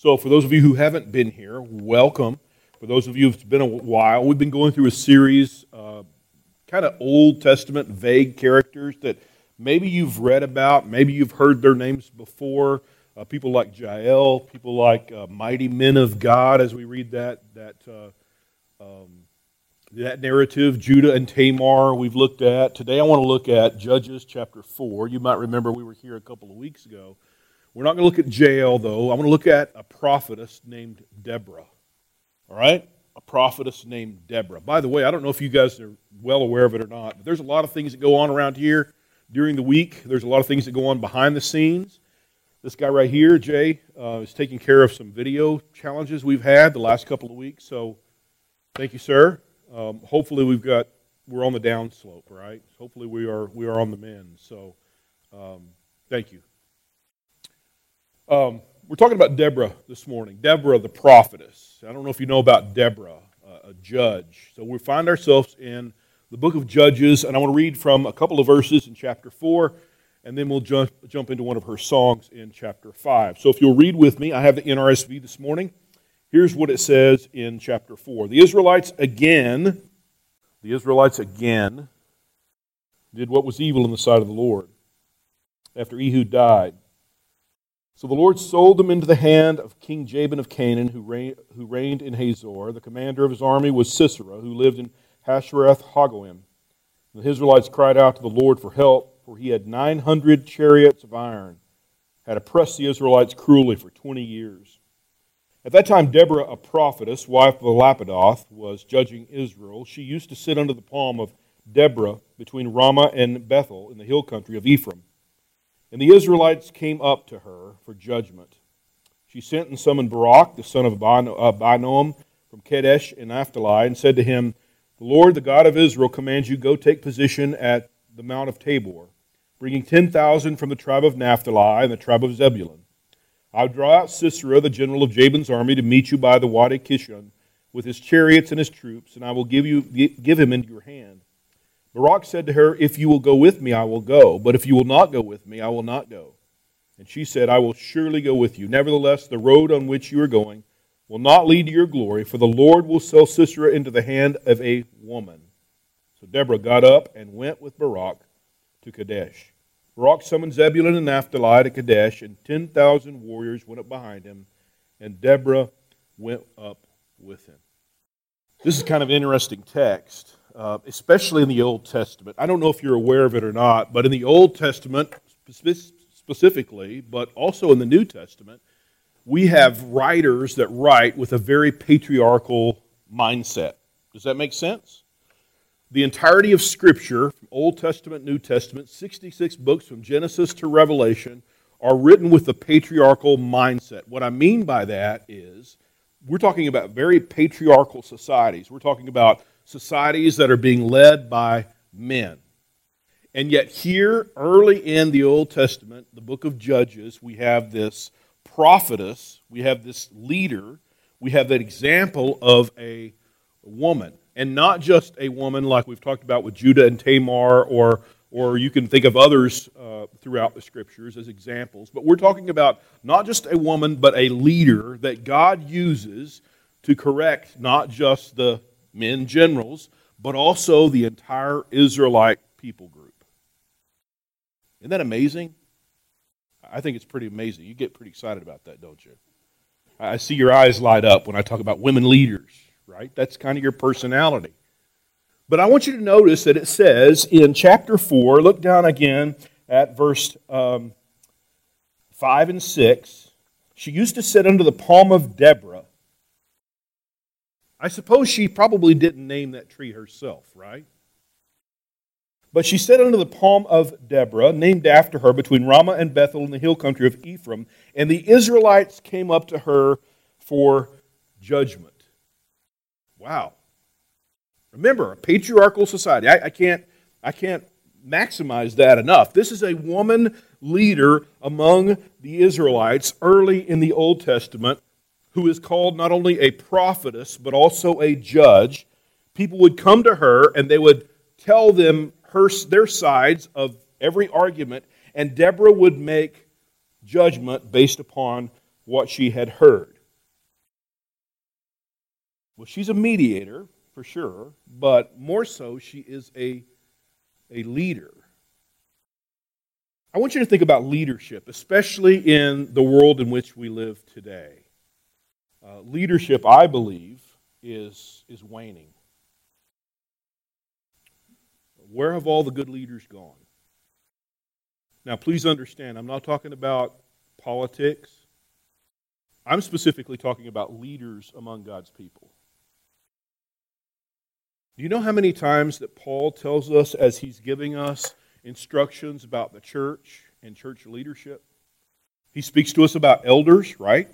So, for those of you who haven't been here, welcome. For those of you who've been a while, we've been going through a series, uh, kind of Old Testament vague characters that maybe you've read about, maybe you've heard their names before. Uh, people like Jael, people like uh, mighty men of God, as we read that that uh, um, that narrative, Judah and Tamar. We've looked at today. I want to look at Judges chapter four. You might remember we were here a couple of weeks ago we're not going to look at Jael, though. I'm going to look at a prophetess named Deborah. All right? A prophetess named Deborah. By the way, I don't know if you guys are well aware of it or not, but there's a lot of things that go on around here during the week. There's a lot of things that go on behind the scenes. This guy right here, Jay, uh, is taking care of some video challenges we've had the last couple of weeks. So thank you, sir. Um, hopefully, we've got we're on the downslope, right? Hopefully, we are we are on the mend. So um, thank you. Um, we're talking about Deborah this morning. Deborah, the prophetess. I don't know if you know about Deborah, uh, a judge. So we find ourselves in the book of Judges, and I want to read from a couple of verses in chapter 4, and then we'll jump, jump into one of her songs in chapter 5. So if you'll read with me, I have the NRSV this morning. Here's what it says in chapter 4. The Israelites again, the Israelites again did what was evil in the sight of the Lord after Ehud died. So the Lord sold them into the hand of King Jabin of Canaan, who reigned, who reigned in Hazor. The commander of his army was Sisera, who lived in Harosheth Hagoyim. The Israelites cried out to the Lord for help, for he had 900 chariots of iron, had oppressed the Israelites cruelly for 20 years. At that time, Deborah, a prophetess, wife of Lapidoth, was judging Israel. She used to sit under the palm of Deborah between Ramah and Bethel in the hill country of Ephraim. And the Israelites came up to her for judgment. She sent and summoned Barak, the son of uh, Abinoam, from Kadesh in Naphtali, and said to him, The Lord, the God of Israel, commands you, go take position at the Mount of Tabor, bringing 10,000 from the tribe of Naphtali and the tribe of Zebulun. I'll draw out Sisera, the general of Jabin's army, to meet you by the Wadi Kishon with his chariots and his troops, and I will give, you, give him into your hand. Barak said to her, If you will go with me, I will go. But if you will not go with me, I will not go. And she said, I will surely go with you. Nevertheless, the road on which you are going will not lead to your glory, for the Lord will sell Sisera into the hand of a woman. So Deborah got up and went with Barak to Kadesh. Barak summoned Zebulun and Naphtali to Kadesh, and 10,000 warriors went up behind him, and Deborah went up with him. This is kind of an interesting text uh, especially in the Old Testament. I don't know if you're aware of it or not, but in the Old Testament specifically, but also in the New Testament, we have writers that write with a very patriarchal mindset. Does that make sense? The entirety of Scripture, from Old Testament, New Testament, 66 books from Genesis to Revelation, are written with a patriarchal mindset. What I mean by that is we're talking about very patriarchal societies. We're talking about societies that are being led by men. And yet, here, early in the Old Testament, the book of Judges, we have this prophetess, we have this leader, we have that example of a woman. And not just a woman like we've talked about with Judah and Tamar, or, or you can think of others uh, throughout the scriptures as examples, but we're talking about not just a woman, but a leader that God uses to correct not just the men generals, but also the entire Israelite people group. Isn't that amazing? I think it's pretty amazing. You get pretty excited about that, don't you? I see your eyes light up when I talk about women leaders, right? That's kind of your personality. But I want you to notice that it says in chapter 4, look down again at verse um, 5 and 6. She used to sit under the palm of Deborah I suppose she probably didn't name that tree herself, right? But she sat under the palm of Deborah, named after her, between Ramah and Bethel in the hill country of Ephraim, and the Israelites came up to her for judgment. Wow. Remember, a patriarchal society. I, I, can't, I can't maximize that enough. This is a woman leader among the Israelites early in the Old Testament who is called not only a prophetess, but also a judge, people would come to her and they would tell them her, their sides of every argument, and Deborah would make judgment based upon what she had heard. Well, she's a mediator, for sure, but more so, she is a, a leader. I want you to think about leadership, especially in the world in which we live today. Uh, leadership, I believe, is, is waning. Where have all the good leaders gone? Now, please understand, I'm not talking about politics. I'm specifically talking about leaders among God's people. Do you know how many times that Paul tells us as he's giving us instructions about the church and church leadership? He speaks to us about elders, right?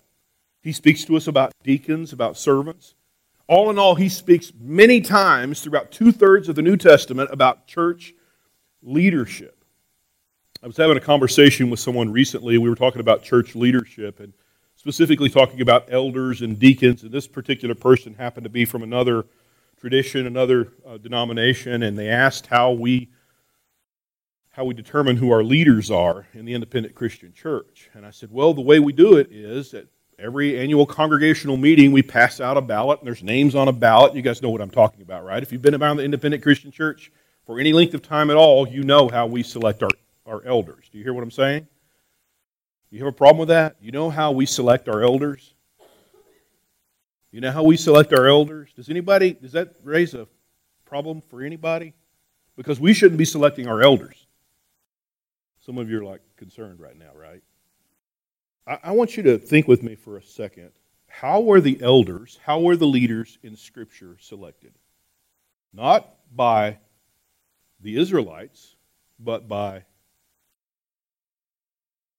He speaks to us about deacons, about servants. All in all, he speaks many times throughout two thirds of the New Testament about church leadership. I was having a conversation with someone recently. We were talking about church leadership and specifically talking about elders and deacons. And this particular person happened to be from another tradition, another uh, denomination, and they asked how we how we determine who our leaders are in the independent Christian church. And I said, well, the way we do it is that every annual congregational meeting, we pass out a ballot, and there's names on a ballot. You guys know what I'm talking about, right? If you've been around the independent Christian church for any length of time at all, you know how we select our, our elders. Do you hear what I'm saying? You have a problem with that? You know how we select our elders? You know how we select our elders? Does anybody, does that raise a problem for anybody? Because we shouldn't be selecting our elders. Some of you are like concerned right now, right? I, want you to think with me for a second. How were the elders, how were the leaders in Scripture selected? Not by the Israelites, but by,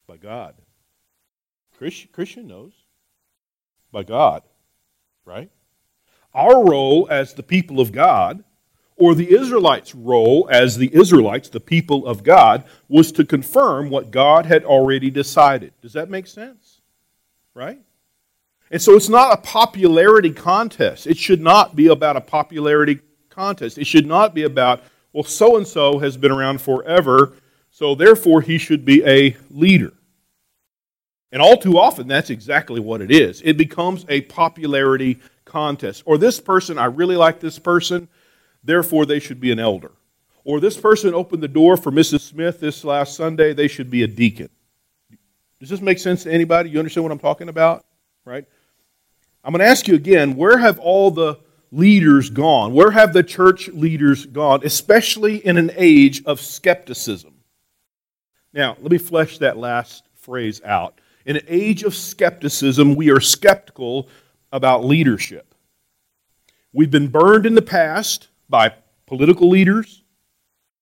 by God. Christian knows. By God, right? Our role as the people of God or the Israelites' role as the Israelites, the people of God, was to confirm what God had already decided. Does that make sense? Right? And so it's not a popularity contest. It should not be about a popularity contest. It should not be about, well, so and so has been around forever, so therefore he should be a leader. And all too often, that's exactly what it is. It becomes a popularity contest. Or this person, I really like this person therefore they should be an elder. Or this person opened the door for Mrs. Smith this last Sunday, they should be a deacon. Does this make sense to anybody? You understand what I'm talking about? Right? I'm going to ask you again where have all the leaders gone? Where have the church leaders gone, especially in an age of skepticism? Now, let me flesh that last phrase out. In an age of skepticism, we are skeptical about leadership. We've been burned in the past by political leaders,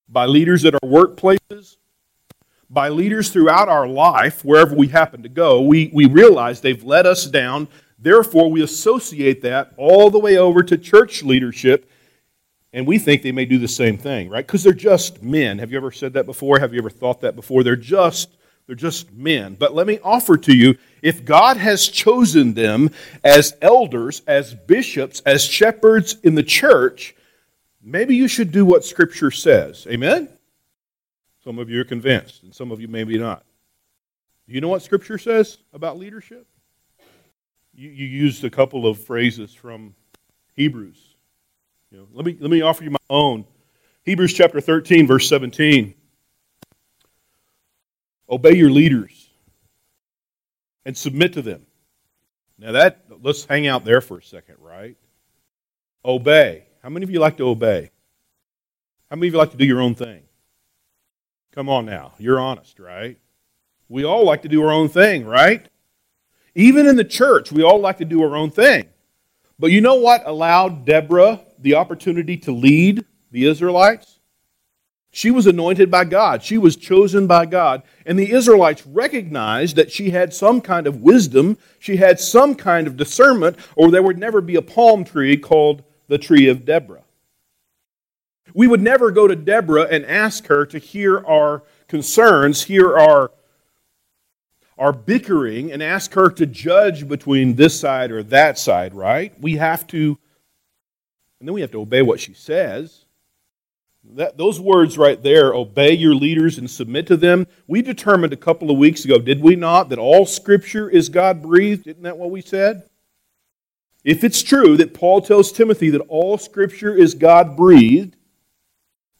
by leaders at our workplaces, by leaders throughout our life, wherever we happen to go. We, we realize they've let us down. Therefore, we associate that all the way over to church leadership, and we think they may do the same thing, right? Because they're just men. Have you ever said that before? Have you ever thought that before? They're just they're just men. But let me offer to you if God has chosen them as elders, as bishops, as shepherds in the church, maybe you should do what Scripture says. Amen? Some of you are convinced, and some of you maybe not. Do you know what Scripture says about leadership? You, you used a couple of phrases from Hebrews. You know, let, me, let me offer you my own. Hebrews chapter 13, verse 17. Obey your leaders and submit to them. Now that let's hang out there for a second, right? Obey. How many of you like to obey? How many of you like to do your own thing? Come on now. You're honest, right? We all like to do our own thing, right? Even in the church, we all like to do our own thing. But you know what allowed Deborah the opportunity to lead the Israelites? She was anointed by God. She was chosen by God. And the Israelites recognized that she had some kind of wisdom, she had some kind of discernment, or there would never be a palm tree called the tree of Deborah. We would never go to Deborah and ask her to hear our concerns, hear our, our bickering, and ask her to judge between this side or that side, right? We have to, and then we have to obey what she says. That, those words right there, obey your leaders and submit to them, we determined a couple of weeks ago, did we not, that all Scripture is God breathed? Isn't that what we said? If it's true that Paul tells Timothy that all Scripture is God breathed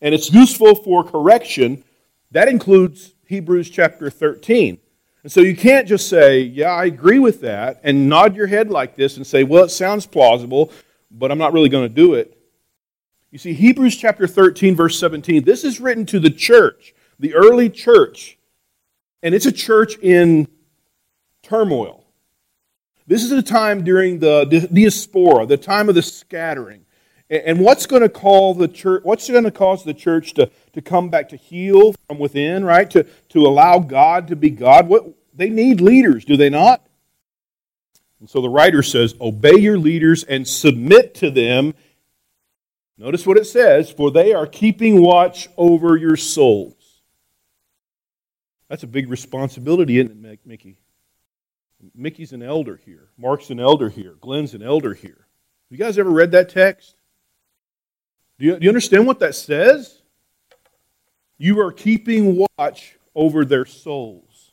and it's useful for correction, that includes Hebrews chapter 13. And so you can't just say, Yeah, I agree with that, and nod your head like this and say, Well, it sounds plausible, but I'm not really going to do it. You see, Hebrews chapter 13, verse 17, this is written to the church, the early church, and it's a church in turmoil. This is a time during the diaspora, the time of the scattering. And what's going to call the church, what's going to cause the church to, to come back to heal from within, right? To, to allow God to be God? What, they need leaders, do they not? And so the writer says, Obey your leaders and submit to them Notice what it says for they are keeping watch over your souls. That's a big responsibility, isn't it, Mickey? Mickey's an elder here. Mark's an elder here. Glenn's an elder here. You guys ever read that text? Do you, do you understand what that says? You are keeping watch over their souls.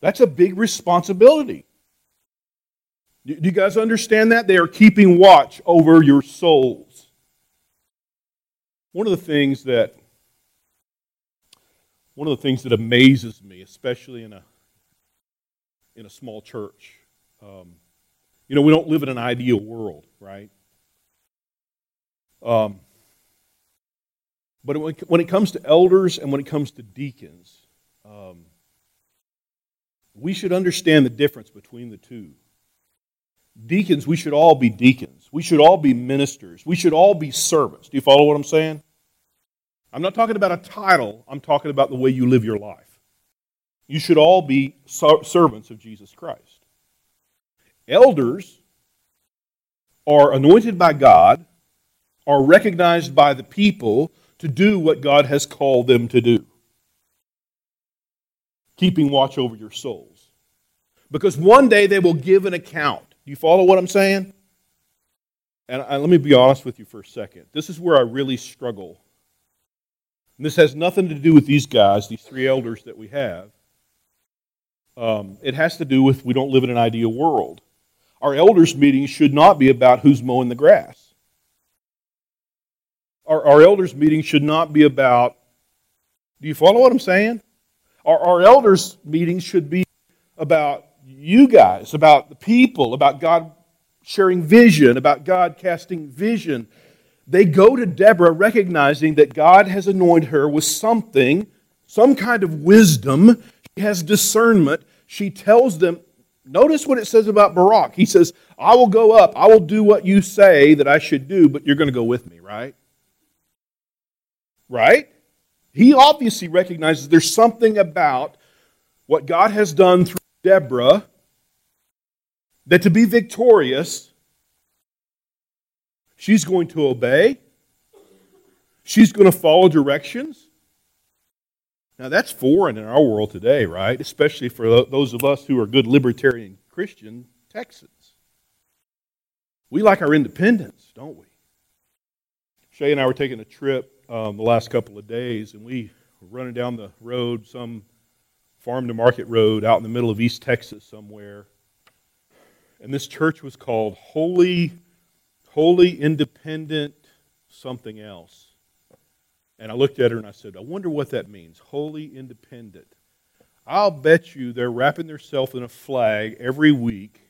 That's a big responsibility. Do you guys understand that? They are keeping watch over your souls. One of the things that one of the things that amazes me, especially in a in a small church, um, you know, we don't live in an ideal world, right? Um, but when it comes to elders and when it comes to deacons, um, we should understand the difference between the two. Deacons, we should all be deacons. We should all be ministers. We should all be servants. Do you follow what I'm saying? I'm not talking about a title, I'm talking about the way you live your life. You should all be servants of Jesus Christ. Elders are anointed by God, are recognized by the people to do what God has called them to do. Keeping watch over your souls. Because one day they will give an account. Do you follow what I'm saying? And let me be honest with you for a second. This is where I really struggle and this has nothing to do with these guys, these three elders that we have. Um, it has to do with we don't live in an ideal world. Our elders' meetings should not be about who's mowing the grass. Our, our elders' meetings should not be about, do you follow what I'm saying? Our, our elders' meetings should be about you guys, about the people, about God sharing vision, about God casting vision they go to Deborah recognizing that God has anointed her with something, some kind of wisdom. Has discernment. She tells them, notice what it says about Barak. He says, I will go up, I will do what you say that I should do, but you're going to go with me, right? Right? He obviously recognizes there's something about what God has done through Deborah that to be victorious, She's going to obey. She's going to follow directions. Now, that's foreign in our world today, right? Especially for those of us who are good libertarian Christian Texans. We like our independence, don't we? Shay and I were taking a trip um, the last couple of days, and we were running down the road, some farm to market road out in the middle of East Texas somewhere. And this church was called Holy Holy, independent, something else. And I looked at her and I said, I wonder what that means. Holy, independent. I'll bet you they're wrapping themselves in a flag every week,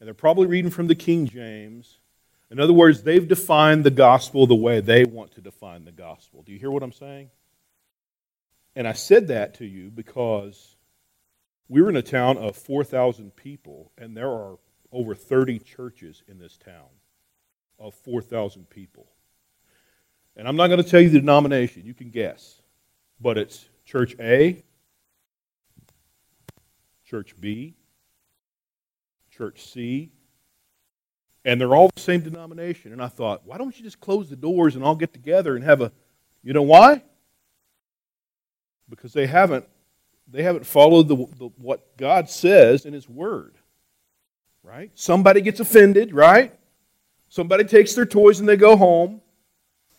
and they're probably reading from the King James. In other words, they've defined the gospel the way they want to define the gospel. Do you hear what I'm saying? And I said that to you because we were in a town of 4,000 people, and there are over 30 churches in this town of 4,000 people. And I'm not going to tell you the denomination, you can guess. But it's Church A, Church B, Church C, and they're all the same denomination. And I thought, why don't you just close the doors and all get together and have a, you know why? Because they haven't, they haven't followed the, the what God says in His Word. Right? Somebody gets offended, right? Somebody takes their toys and they go home.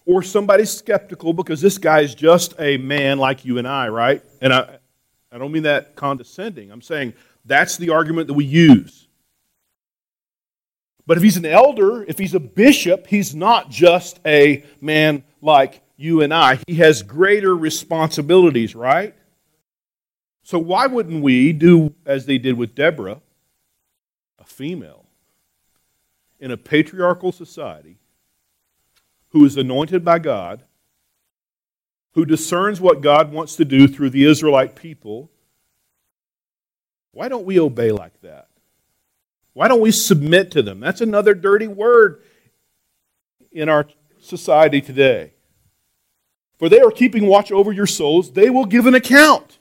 Or somebody's skeptical because this guy is just a man like you and I, right? And I, I don't mean that condescending. I'm saying that's the argument that we use. But if he's an elder, if he's a bishop, he's not just a man like you and I. He has greater responsibilities, right? So why wouldn't we do as they did with Deborah, a female, in a patriarchal society who is anointed by God, who discerns what God wants to do through the Israelite people? Why don't we obey like that? Why don't we submit to them? That's another dirty word in our society today. For they are keeping watch over your souls, they will give an account.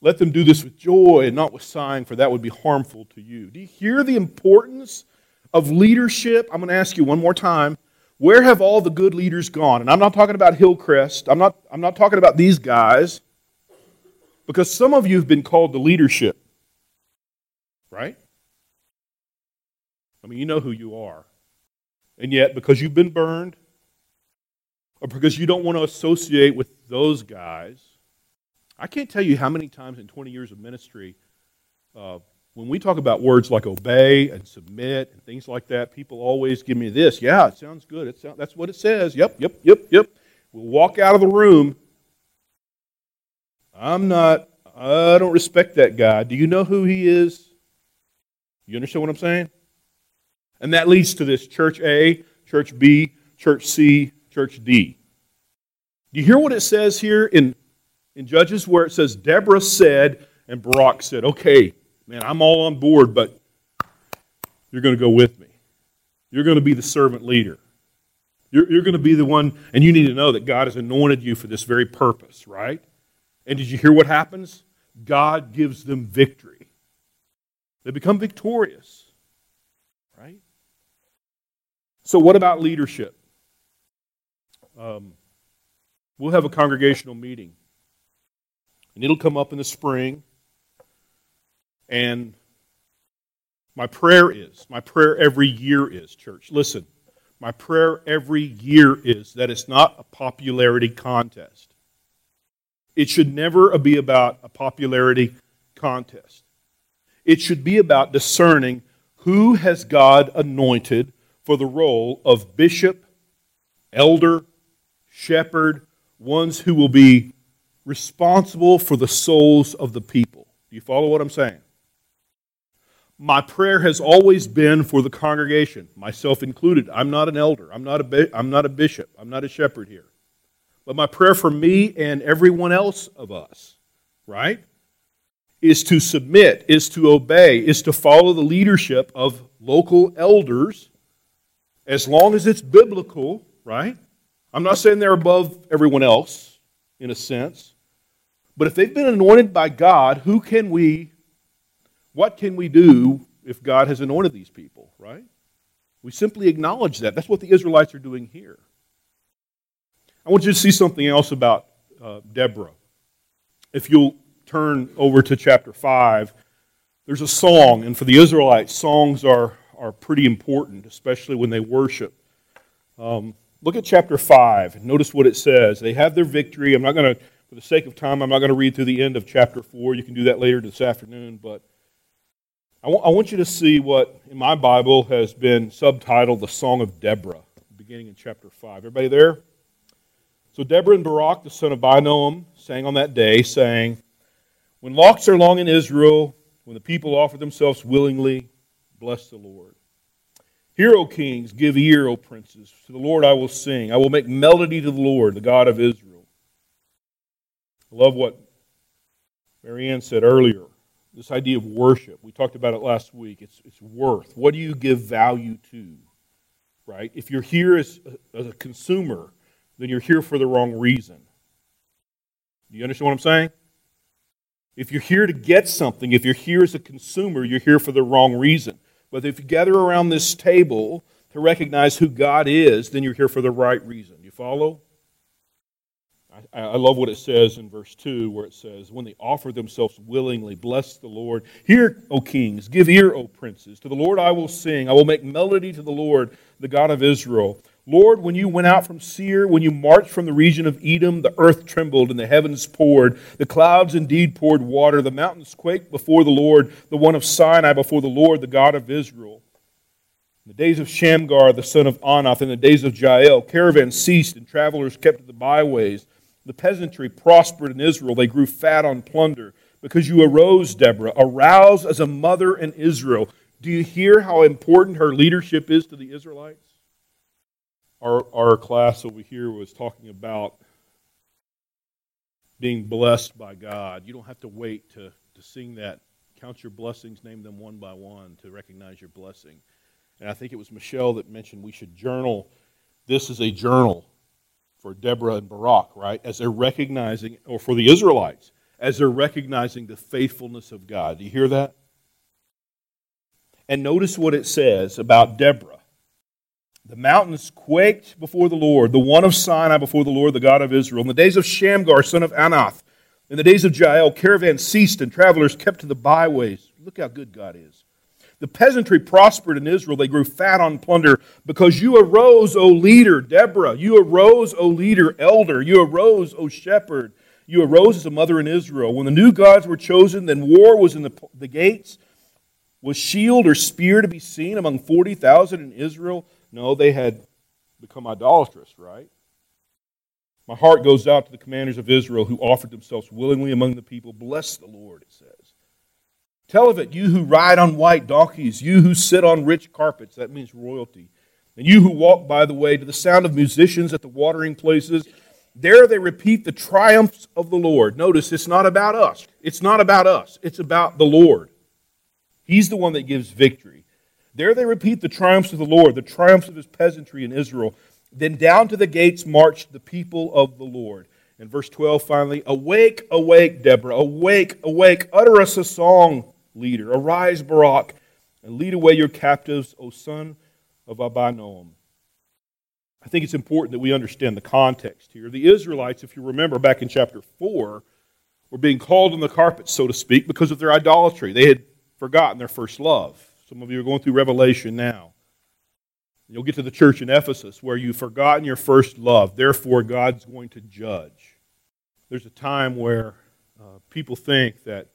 Let them do this with joy and not with sighing, for that would be harmful to you. Do you hear the importance of leadership? I'm going to ask you one more time. Where have all the good leaders gone? And I'm not talking about Hillcrest. I'm not, I'm not talking about these guys. Because some of you have been called to leadership. Right? I mean, you know who you are. And yet, because you've been burned, or because you don't want to associate with those guys, I can't tell you how many times in 20 years of ministry, uh, when we talk about words like obey and submit and things like that, people always give me this. Yeah, it sounds good. It sound, that's what it says. Yep, yep, yep, yep. We'll walk out of the room. I'm not, I don't respect that guy. Do you know who he is? You understand what I'm saying? And that leads to this church A, church B, church C, church D. Do you hear what it says here in, in Judges where it says, Deborah said, and Barak said, okay, man, I'm all on board, but you're going to go with me. You're going to be the servant leader. You're, you're going to be the one, and you need to know that God has anointed you for this very purpose, right? And did you hear what happens? God gives them victory. They become victorious. Right? So, what about leadership? Um, we'll have a congregational meeting, and it'll come up in the spring. And my prayer is, my prayer every year is, church, listen, my prayer every year is that it's not a popularity contest. It should never be about a popularity contest. It should be about discerning who has God anointed for the role of bishop, elder, shepherd, ones who will be responsible for the souls of the people. Do you follow what I'm saying? My prayer has always been for the congregation, myself included. I'm not an elder. I'm not a, I'm not a bishop. I'm not a shepherd here. But my prayer for me and everyone else of us, right, is to submit, is to obey, is to follow the leadership of local elders as long as it's biblical, right? I'm not saying they're above everyone else in a sense, but if they've been anointed by God, who can we, what can we do if God has anointed these people, right? We simply acknowledge that. That's what the Israelites are doing here. I want you to see something else about uh, Deborah. If you'll turn over to chapter 5, there's a song, and for the Israelites, songs are, are pretty important, especially when they worship. Um, look at chapter 5. Notice what it says. They have their victory. I'm not going to, for the sake of time, I'm not going to read through the end of chapter 4. You can do that later this afternoon, but I, w- I want you to see what in my Bible has been subtitled the Song of Deborah, beginning in chapter 5. Everybody there? So Deborah and Barak, the son of Abinoam, sang on that day, saying, when locks are long in Israel, when the people offer themselves willingly, bless the Lord. Hear, O kings, give ear, O princes. To the Lord I will sing. I will make melody to the Lord, the God of Israel. I love what Marianne said earlier. This idea of worship. We talked about it last week. It's, it's worth. What do you give value to? Right? If you're here as a, as a consumer, then you're here for the wrong reason. Do you understand what I'm saying? If you're here to get something, if you're here as a consumer, you're here for the wrong reason. But if you gather around this table to recognize who God is, then you're here for the right reason. You follow? I, I love what it says in verse 2, where it says, When they offer themselves willingly, bless the Lord. Hear, O kings, give ear, O princes. To the Lord I will sing. I will make melody to the Lord, the God of Israel. Lord, when you went out from Seir, when you marched from the region of Edom, the earth trembled and the heavens poured. The clouds indeed poured water. The mountains quaked before the Lord, the one of Sinai before the Lord, the God of Israel. In the days of Shamgar, the son of Anath, in the days of Jael, caravans ceased and travelers kept the byways. The peasantry prospered in Israel. They grew fat on plunder. Because you arose, Deborah, aroused as a mother in Israel. Do you hear how important her leadership is to the Israelites? Our, our class over here was talking about being blessed by God. You don't have to wait to, to sing that. Count your blessings, name them one by one to recognize your blessing. And I think it was Michelle that mentioned we should journal. This is a journal for Deborah and Barak, right? As they're recognizing, or for the Israelites, as they're recognizing the faithfulness of God. Do you hear that? And notice what it says about Deborah. The mountains quaked before the Lord, the one of Sinai before the Lord, the God of Israel. In the days of Shamgar, son of Anath, in the days of Jael, caravans ceased and travelers kept to the byways. Look how good God is. The peasantry prospered in Israel. They grew fat on plunder because you arose, O leader, Deborah. You arose, O leader, elder. You arose, O shepherd. You arose as a mother in Israel. When the new gods were chosen, then war was in the, the gates. Was shield or spear to be seen among 40,000 in Israel? No, they had become idolatrous, right? My heart goes out to the commanders of Israel who offered themselves willingly among the people. Bless the Lord, it says. Tell of it, you who ride on white donkeys, you who sit on rich carpets, that means royalty, and you who walk by the way to the sound of musicians at the watering places. There they repeat the triumphs of the Lord. Notice it's not about us. It's not about us. It's about the Lord. He's the one that gives victory. There they repeat the triumphs of the Lord, the triumphs of his peasantry in Israel. Then down to the gates marched the people of the Lord. And verse 12 finally, Awake, awake, Deborah, awake, awake, utter us a song, leader. Arise, Barak, and lead away your captives, O son of Abinoam. I think it's important that we understand the context here. The Israelites, if you remember back in chapter 4, were being called on the carpet, so to speak, because of their idolatry. They had forgotten their first love. Some of you are going through Revelation now. You'll get to the church in Ephesus where you've forgotten your first love. Therefore, God's going to judge. There's a time where uh, people think that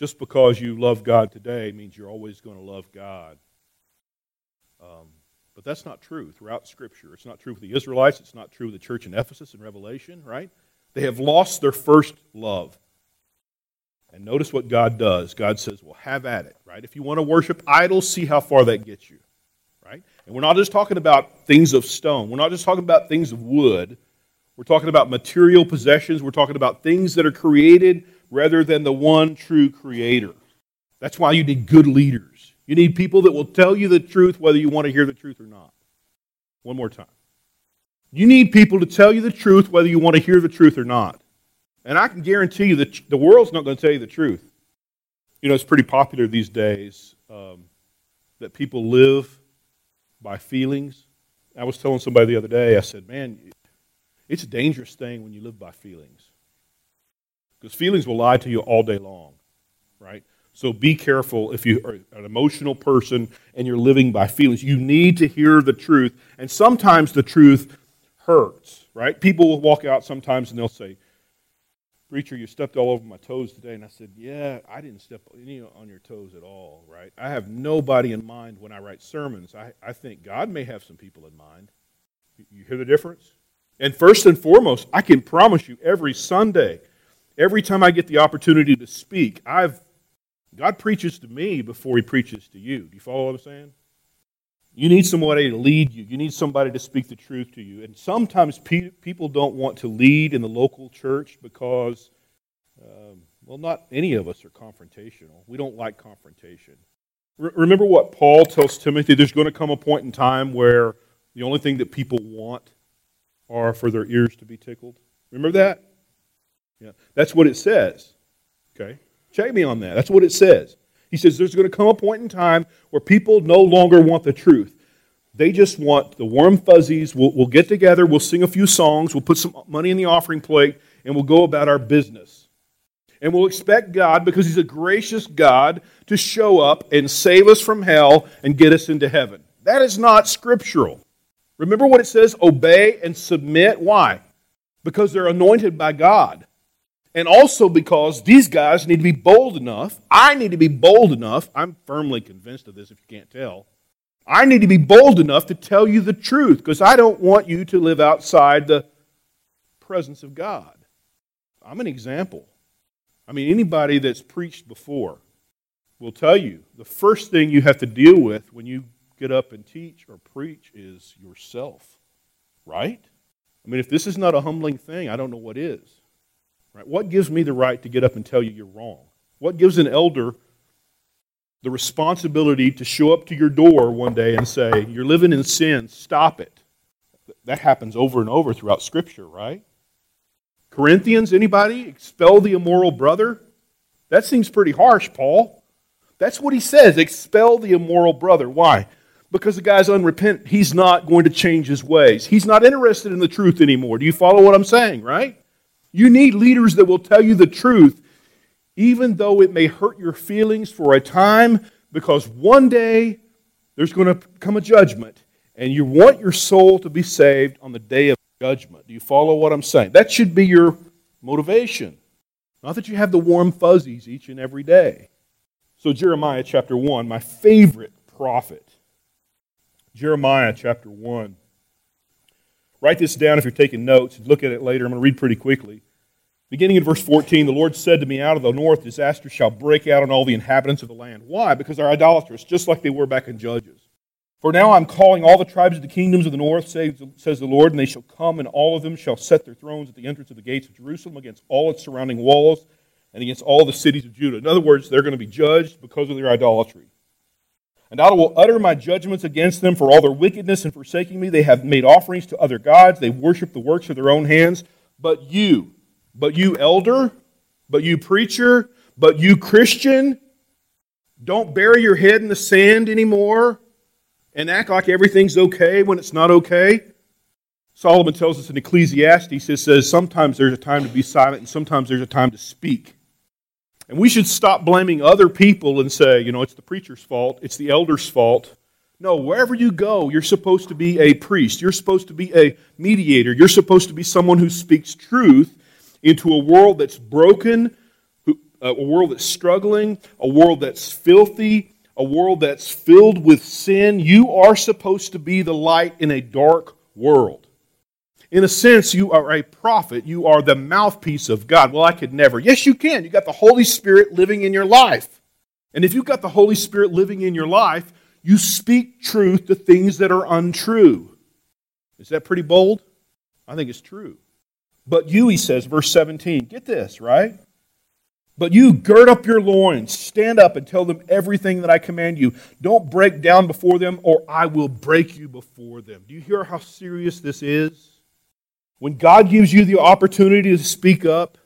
just because you love God today means you're always going to love God. Um, but that's not true throughout Scripture. It's not true for the Israelites. It's not true of the church in Ephesus and Revelation, right? They have lost their first love. And notice what God does. God says, well, have at it, right? If you want to worship idols, see how far that gets you, right? And we're not just talking about things of stone. We're not just talking about things of wood. We're talking about material possessions. We're talking about things that are created rather than the one true creator. That's why you need good leaders. You need people that will tell you the truth whether you want to hear the truth or not. One more time. You need people to tell you the truth whether you want to hear the truth or not. And I can guarantee you that the world's not going to tell you the truth. You know, it's pretty popular these days um, that people live by feelings. I was telling somebody the other day, I said, man, it's a dangerous thing when you live by feelings. Because feelings will lie to you all day long, right? So be careful if you are an emotional person and you're living by feelings. You need to hear the truth. And sometimes the truth hurts, right? People will walk out sometimes and they'll say, Preacher, you stepped all over my toes today. And I said, Yeah, I didn't step any on your toes at all, right? I have nobody in mind when I write sermons. I, I think God may have some people in mind. You hear the difference? And first and foremost, I can promise you every Sunday, every time I get the opportunity to speak, I've God preaches to me before he preaches to you. Do you follow what I'm saying? You need somebody to lead you. You need somebody to speak the truth to you. And sometimes pe- people don't want to lead in the local church because, um, well, not any of us are confrontational. We don't like confrontation. Re- remember what Paul tells Timothy there's going to come a point in time where the only thing that people want are for their ears to be tickled. Remember that? Yeah. That's what it says. Okay? Check me on that. That's what it says. He says there's going to come a point in time where people no longer want the truth. They just want the warm fuzzies. We'll, we'll get together, we'll sing a few songs, we'll put some money in the offering plate, and we'll go about our business. And we'll expect God, because He's a gracious God, to show up and save us from hell and get us into heaven. That is not scriptural, Remember what it says obey and submit. Why? Because they're anointed by God. And also because these guys need to be bold enough. I need to be bold enough. I'm firmly convinced of this if you can't tell. I need to be bold enough to tell you the truth because I don't want you to live outside the presence of God. I'm an example. I mean, anybody that's preached before will tell you the first thing you have to deal with when you get up and teach or preach is yourself, right? I mean, if this is not a humbling thing, I don't know what is. Right? What gives me the right to get up and tell you you're wrong? What gives an elder the responsibility to show up to your door one day and say, You're living in sin, stop it? That happens over and over throughout Scripture, right? Corinthians, anybody? Expel the immoral brother? That seems pretty harsh, Paul. That's what he says expel the immoral brother. Why? Because the guy's unrepentant. He's not going to change his ways. He's not interested in the truth anymore. Do you follow what I'm saying, right? You need leaders that will tell you the truth, even though it may hurt your feelings for a time, because one day there's going to come a judgment, and you want your soul to be saved on the day of judgment. Do you follow what I'm saying? That should be your motivation. Not that you have the warm fuzzies each and every day. So, Jeremiah chapter 1, my favorite prophet. Jeremiah chapter 1. Write this down if you're taking notes. Look at it later. I'm going to read pretty quickly. Beginning in verse 14, the Lord said to me, Out of the north disaster shall break out on all the inhabitants of the land. Why? Because they're idolatrous, just like they were back in Judges. For now I'm calling all the tribes of the kingdoms of the north, says the Lord, and they shall come, and all of them shall set their thrones at the entrance of the gates of Jerusalem against all its surrounding walls and against all the cities of Judah. In other words, they're going to be judged because of their idolatry. And I will utter my judgments against them for all their wickedness and forsaking me. They have made offerings to other gods. They worship the works of their own hands. But you, but you elder, but you preacher, but you Christian, don't bury your head in the sand anymore and act like everything's okay when it's not okay. Solomon tells us in Ecclesiastes, he says, sometimes there's a time to be silent and sometimes there's a time to speak. And we should stop blaming other people and say, you know, it's the preacher's fault, it's the elder's fault. No, wherever you go, you're supposed to be a priest. You're supposed to be a mediator. You're supposed to be someone who speaks truth into a world that's broken, uh, a world that's struggling, a world that's filthy, a world that's filled with sin. You are supposed to be the light in a dark world. In a sense, you are a prophet. You are the mouthpiece of God. Well, I could never. Yes, you can. You got the Holy Spirit living in your life. And if you've got the Holy Spirit living in your life, you speak truth to things that are untrue. Is that pretty bold? I think it's true. But you, he says, verse 17, get this, right? But you gird up your loins, stand up and tell them everything that I command you. Don't break down before them, or I will break you before them. Do you hear how serious this is? When God gives you the opportunity to speak up,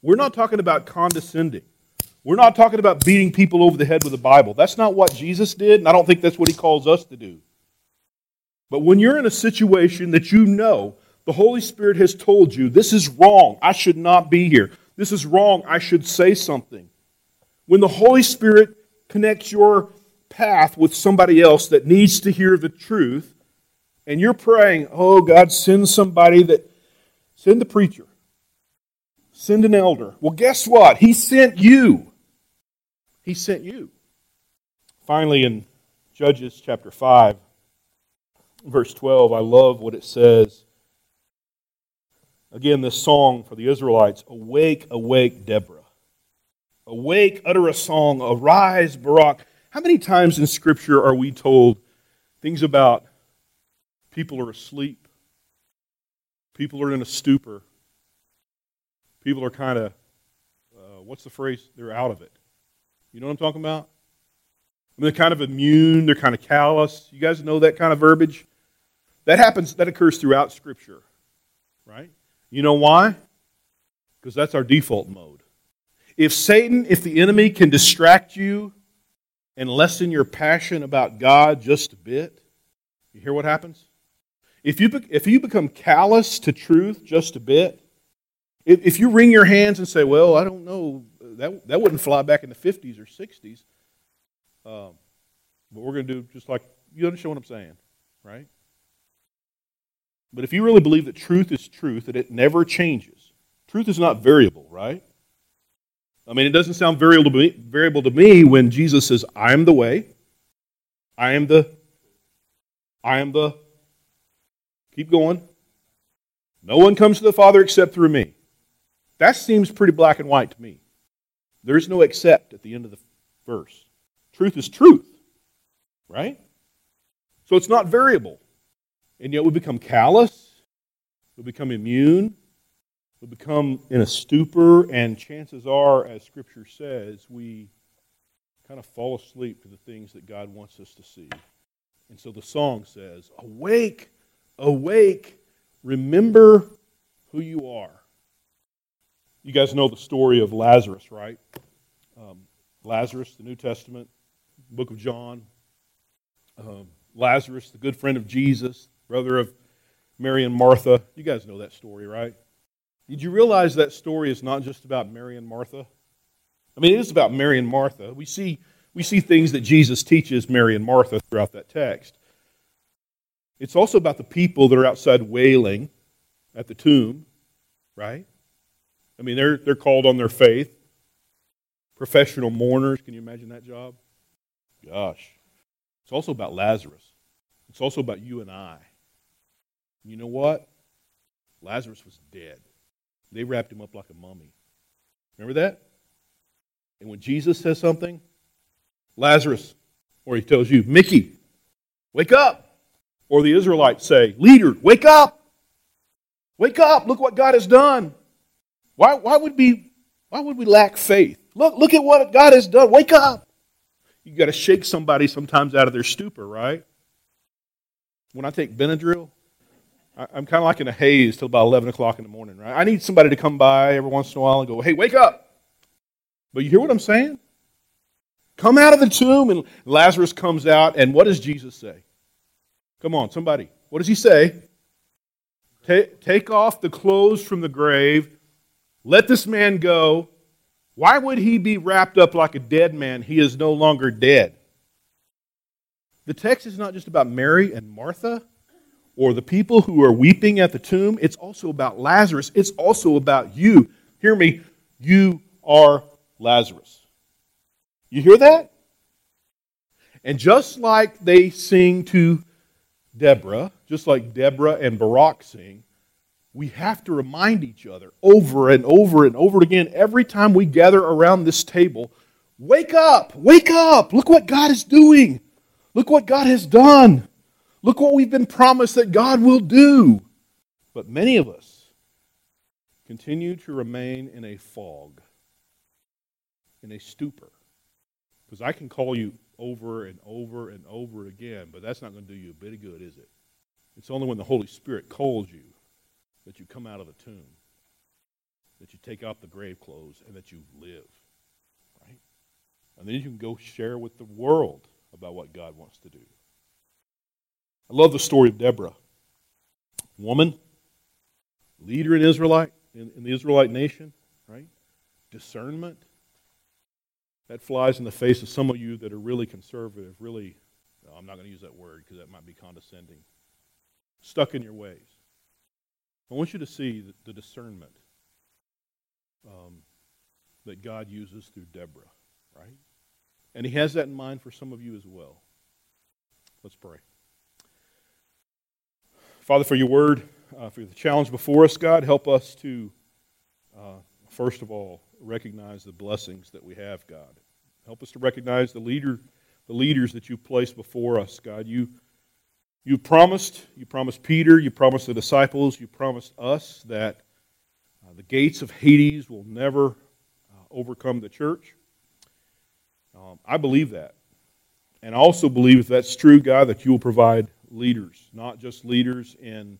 we're not talking about condescending. We're not talking about beating people over the head with the Bible. That's not what Jesus did, and I don't think that's what he calls us to do. But when you're in a situation that you know the Holy Spirit has told you, this is wrong, I should not be here, this is wrong, I should say something. When the Holy Spirit connects your path with somebody else that needs to hear the truth, and you're praying, oh, God, send somebody that, send the preacher, send an elder. Well, guess what? He sent you. He sent you. Finally, in Judges chapter 5, verse 12, I love what it says. Again, this song for the Israelites Awake, awake, Deborah. Awake, utter a song. Arise, Barak. How many times in Scripture are we told things about People are asleep. People are in a stupor. People are kind of, uh, what's the phrase? They're out of it. You know what I'm talking about? I mean, they're kind of immune. They're kind of callous. You guys know that kind of verbiage? That happens, that occurs throughout Scripture, right? You know why? Because that's our default mode. If Satan, if the enemy can distract you and lessen your passion about God just a bit, you hear what happens? If you, if you become callous to truth just a bit, if, if you wring your hands and say, well, I don't know, that, that wouldn't fly back in the 50s or 60s, um, but we're going to do just like, you understand what I'm saying, right? But if you really believe that truth is truth, that it never changes, truth is not variable, right? I mean, it doesn't sound variable to me, variable to me when Jesus says, I am the way, I am the, I am the, keep going. No one comes to the Father except through me. That seems pretty black and white to me. There's no except at the end of the verse. Truth is truth, right? So it's not variable. And yet we become callous, we become immune, we become in a stupor, and chances are, as Scripture says, we kind of fall asleep to the things that God wants us to see. And so the song says, Awake, awake, remember who you are. You guys know the story of Lazarus, right? Um, Lazarus, the New Testament, book of John. Um, Lazarus, the good friend of Jesus, brother of Mary and Martha. You guys know that story, right? Did you realize that story is not just about Mary and Martha? I mean, it is about Mary and Martha. We see, we see things that Jesus teaches Mary and Martha throughout that text. It's also about the people that are outside wailing at the tomb, right? I mean, they're, they're called on their faith. Professional mourners, can you imagine that job? Gosh. It's also about Lazarus. It's also about you and I. You know what? Lazarus was dead. They wrapped him up like a mummy. Remember that? And when Jesus says something, Lazarus, or he tells you, Mickey, wake up. Or the Israelites say, Leader, wake up. Wake up. Look what God has done. Why, why, would, we, why would we lack faith? Look, look at what God has done. Wake up. You got to shake somebody sometimes out of their stupor, right? When I take Benadryl, I'm kind of like in a haze till about 11 o'clock in the morning, right? I need somebody to come by every once in a while and go, hey, wake up. But you hear what I'm saying? Come out of the tomb, and Lazarus comes out, and what does Jesus say? Come on, somebody. What does he say? Take, off the clothes from the grave. Let this man go. Why would he be wrapped up like a dead man? He is no longer dead. The text is not just about Mary and Martha or the people who are weeping at the tomb, it's also about Lazarus. It's also about you. Hear me, you are Lazarus. You hear that? And just like they sing to Deborah, just like Deborah and Barak sing, we have to remind each other over and over and over again every time we gather around this table wake up, wake up, look what God is doing, look what God has done. Look what we've been promised that God will do. But many of us continue to remain in a fog, in a stupor. Because I can call you over and over and over again, but that's not going to do you a bit of good, is it? It's only when the Holy Spirit calls you that you come out of the tomb, that you take off the grave clothes, and that you live. Right? And then you can go share with the world about what God wants to do. I love the story of Deborah. Woman, leader in Israelite, in, in the Israelite nation, right? Discernment. That flies in the face of some of you that are really conservative, really, no, I'm not going to use that word because that might be condescending. Stuck in your ways. I want you to see the, the discernment um, that God uses through Deborah, right? And He has that in mind for some of you as well. Let's pray. Father, for your word, uh, for the challenge before us, God, help us to, uh, first of all, recognize the blessings that we have, God. Help us to recognize the leader, the leaders that you placed before us, God. You, you promised, you promised Peter, you promised the disciples, you promised us that uh, the gates of Hades will never uh, overcome the church. Um, I believe that. And I also believe, if that's true, God, that you will provide leaders, not just leaders in,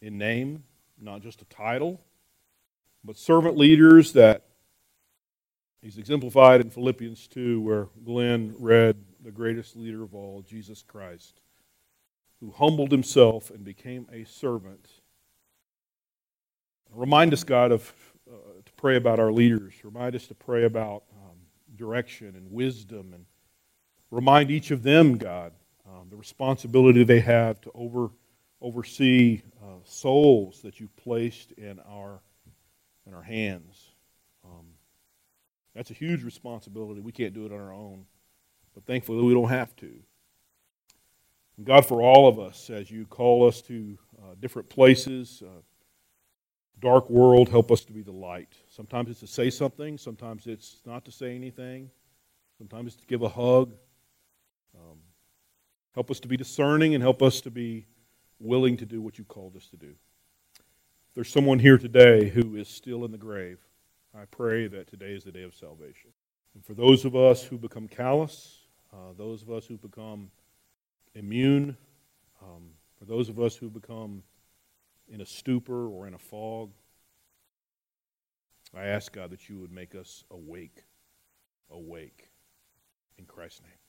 in name, not just a title, but servant leaders that he's exemplified in Philippians 2, where Glenn read the greatest leader of all, Jesus Christ, who humbled himself and became a servant. Remind us, God, of uh, to pray about our leaders. Remind us to pray about um, direction and wisdom, and remind each of them, God, um, the responsibility they have to over, oversee uh, souls that you've placed in our, in our hands. Um, that's a huge responsibility. We can't do it on our own, but thankfully we don't have to. And God, for all of us, as you call us to uh, different places, uh, dark world, help us to be the light. Sometimes it's to say something, sometimes it's not to say anything, sometimes it's to give a hug. Um, help us to be discerning and help us to be willing to do what you called us to do. There's someone here today who is still in the grave, I pray that today is the day of salvation. And for those of us who become callous, uh, those of us who become immune, um, for those of us who become in a stupor or in a fog, I ask God that you would make us awake, awake in Christ's name.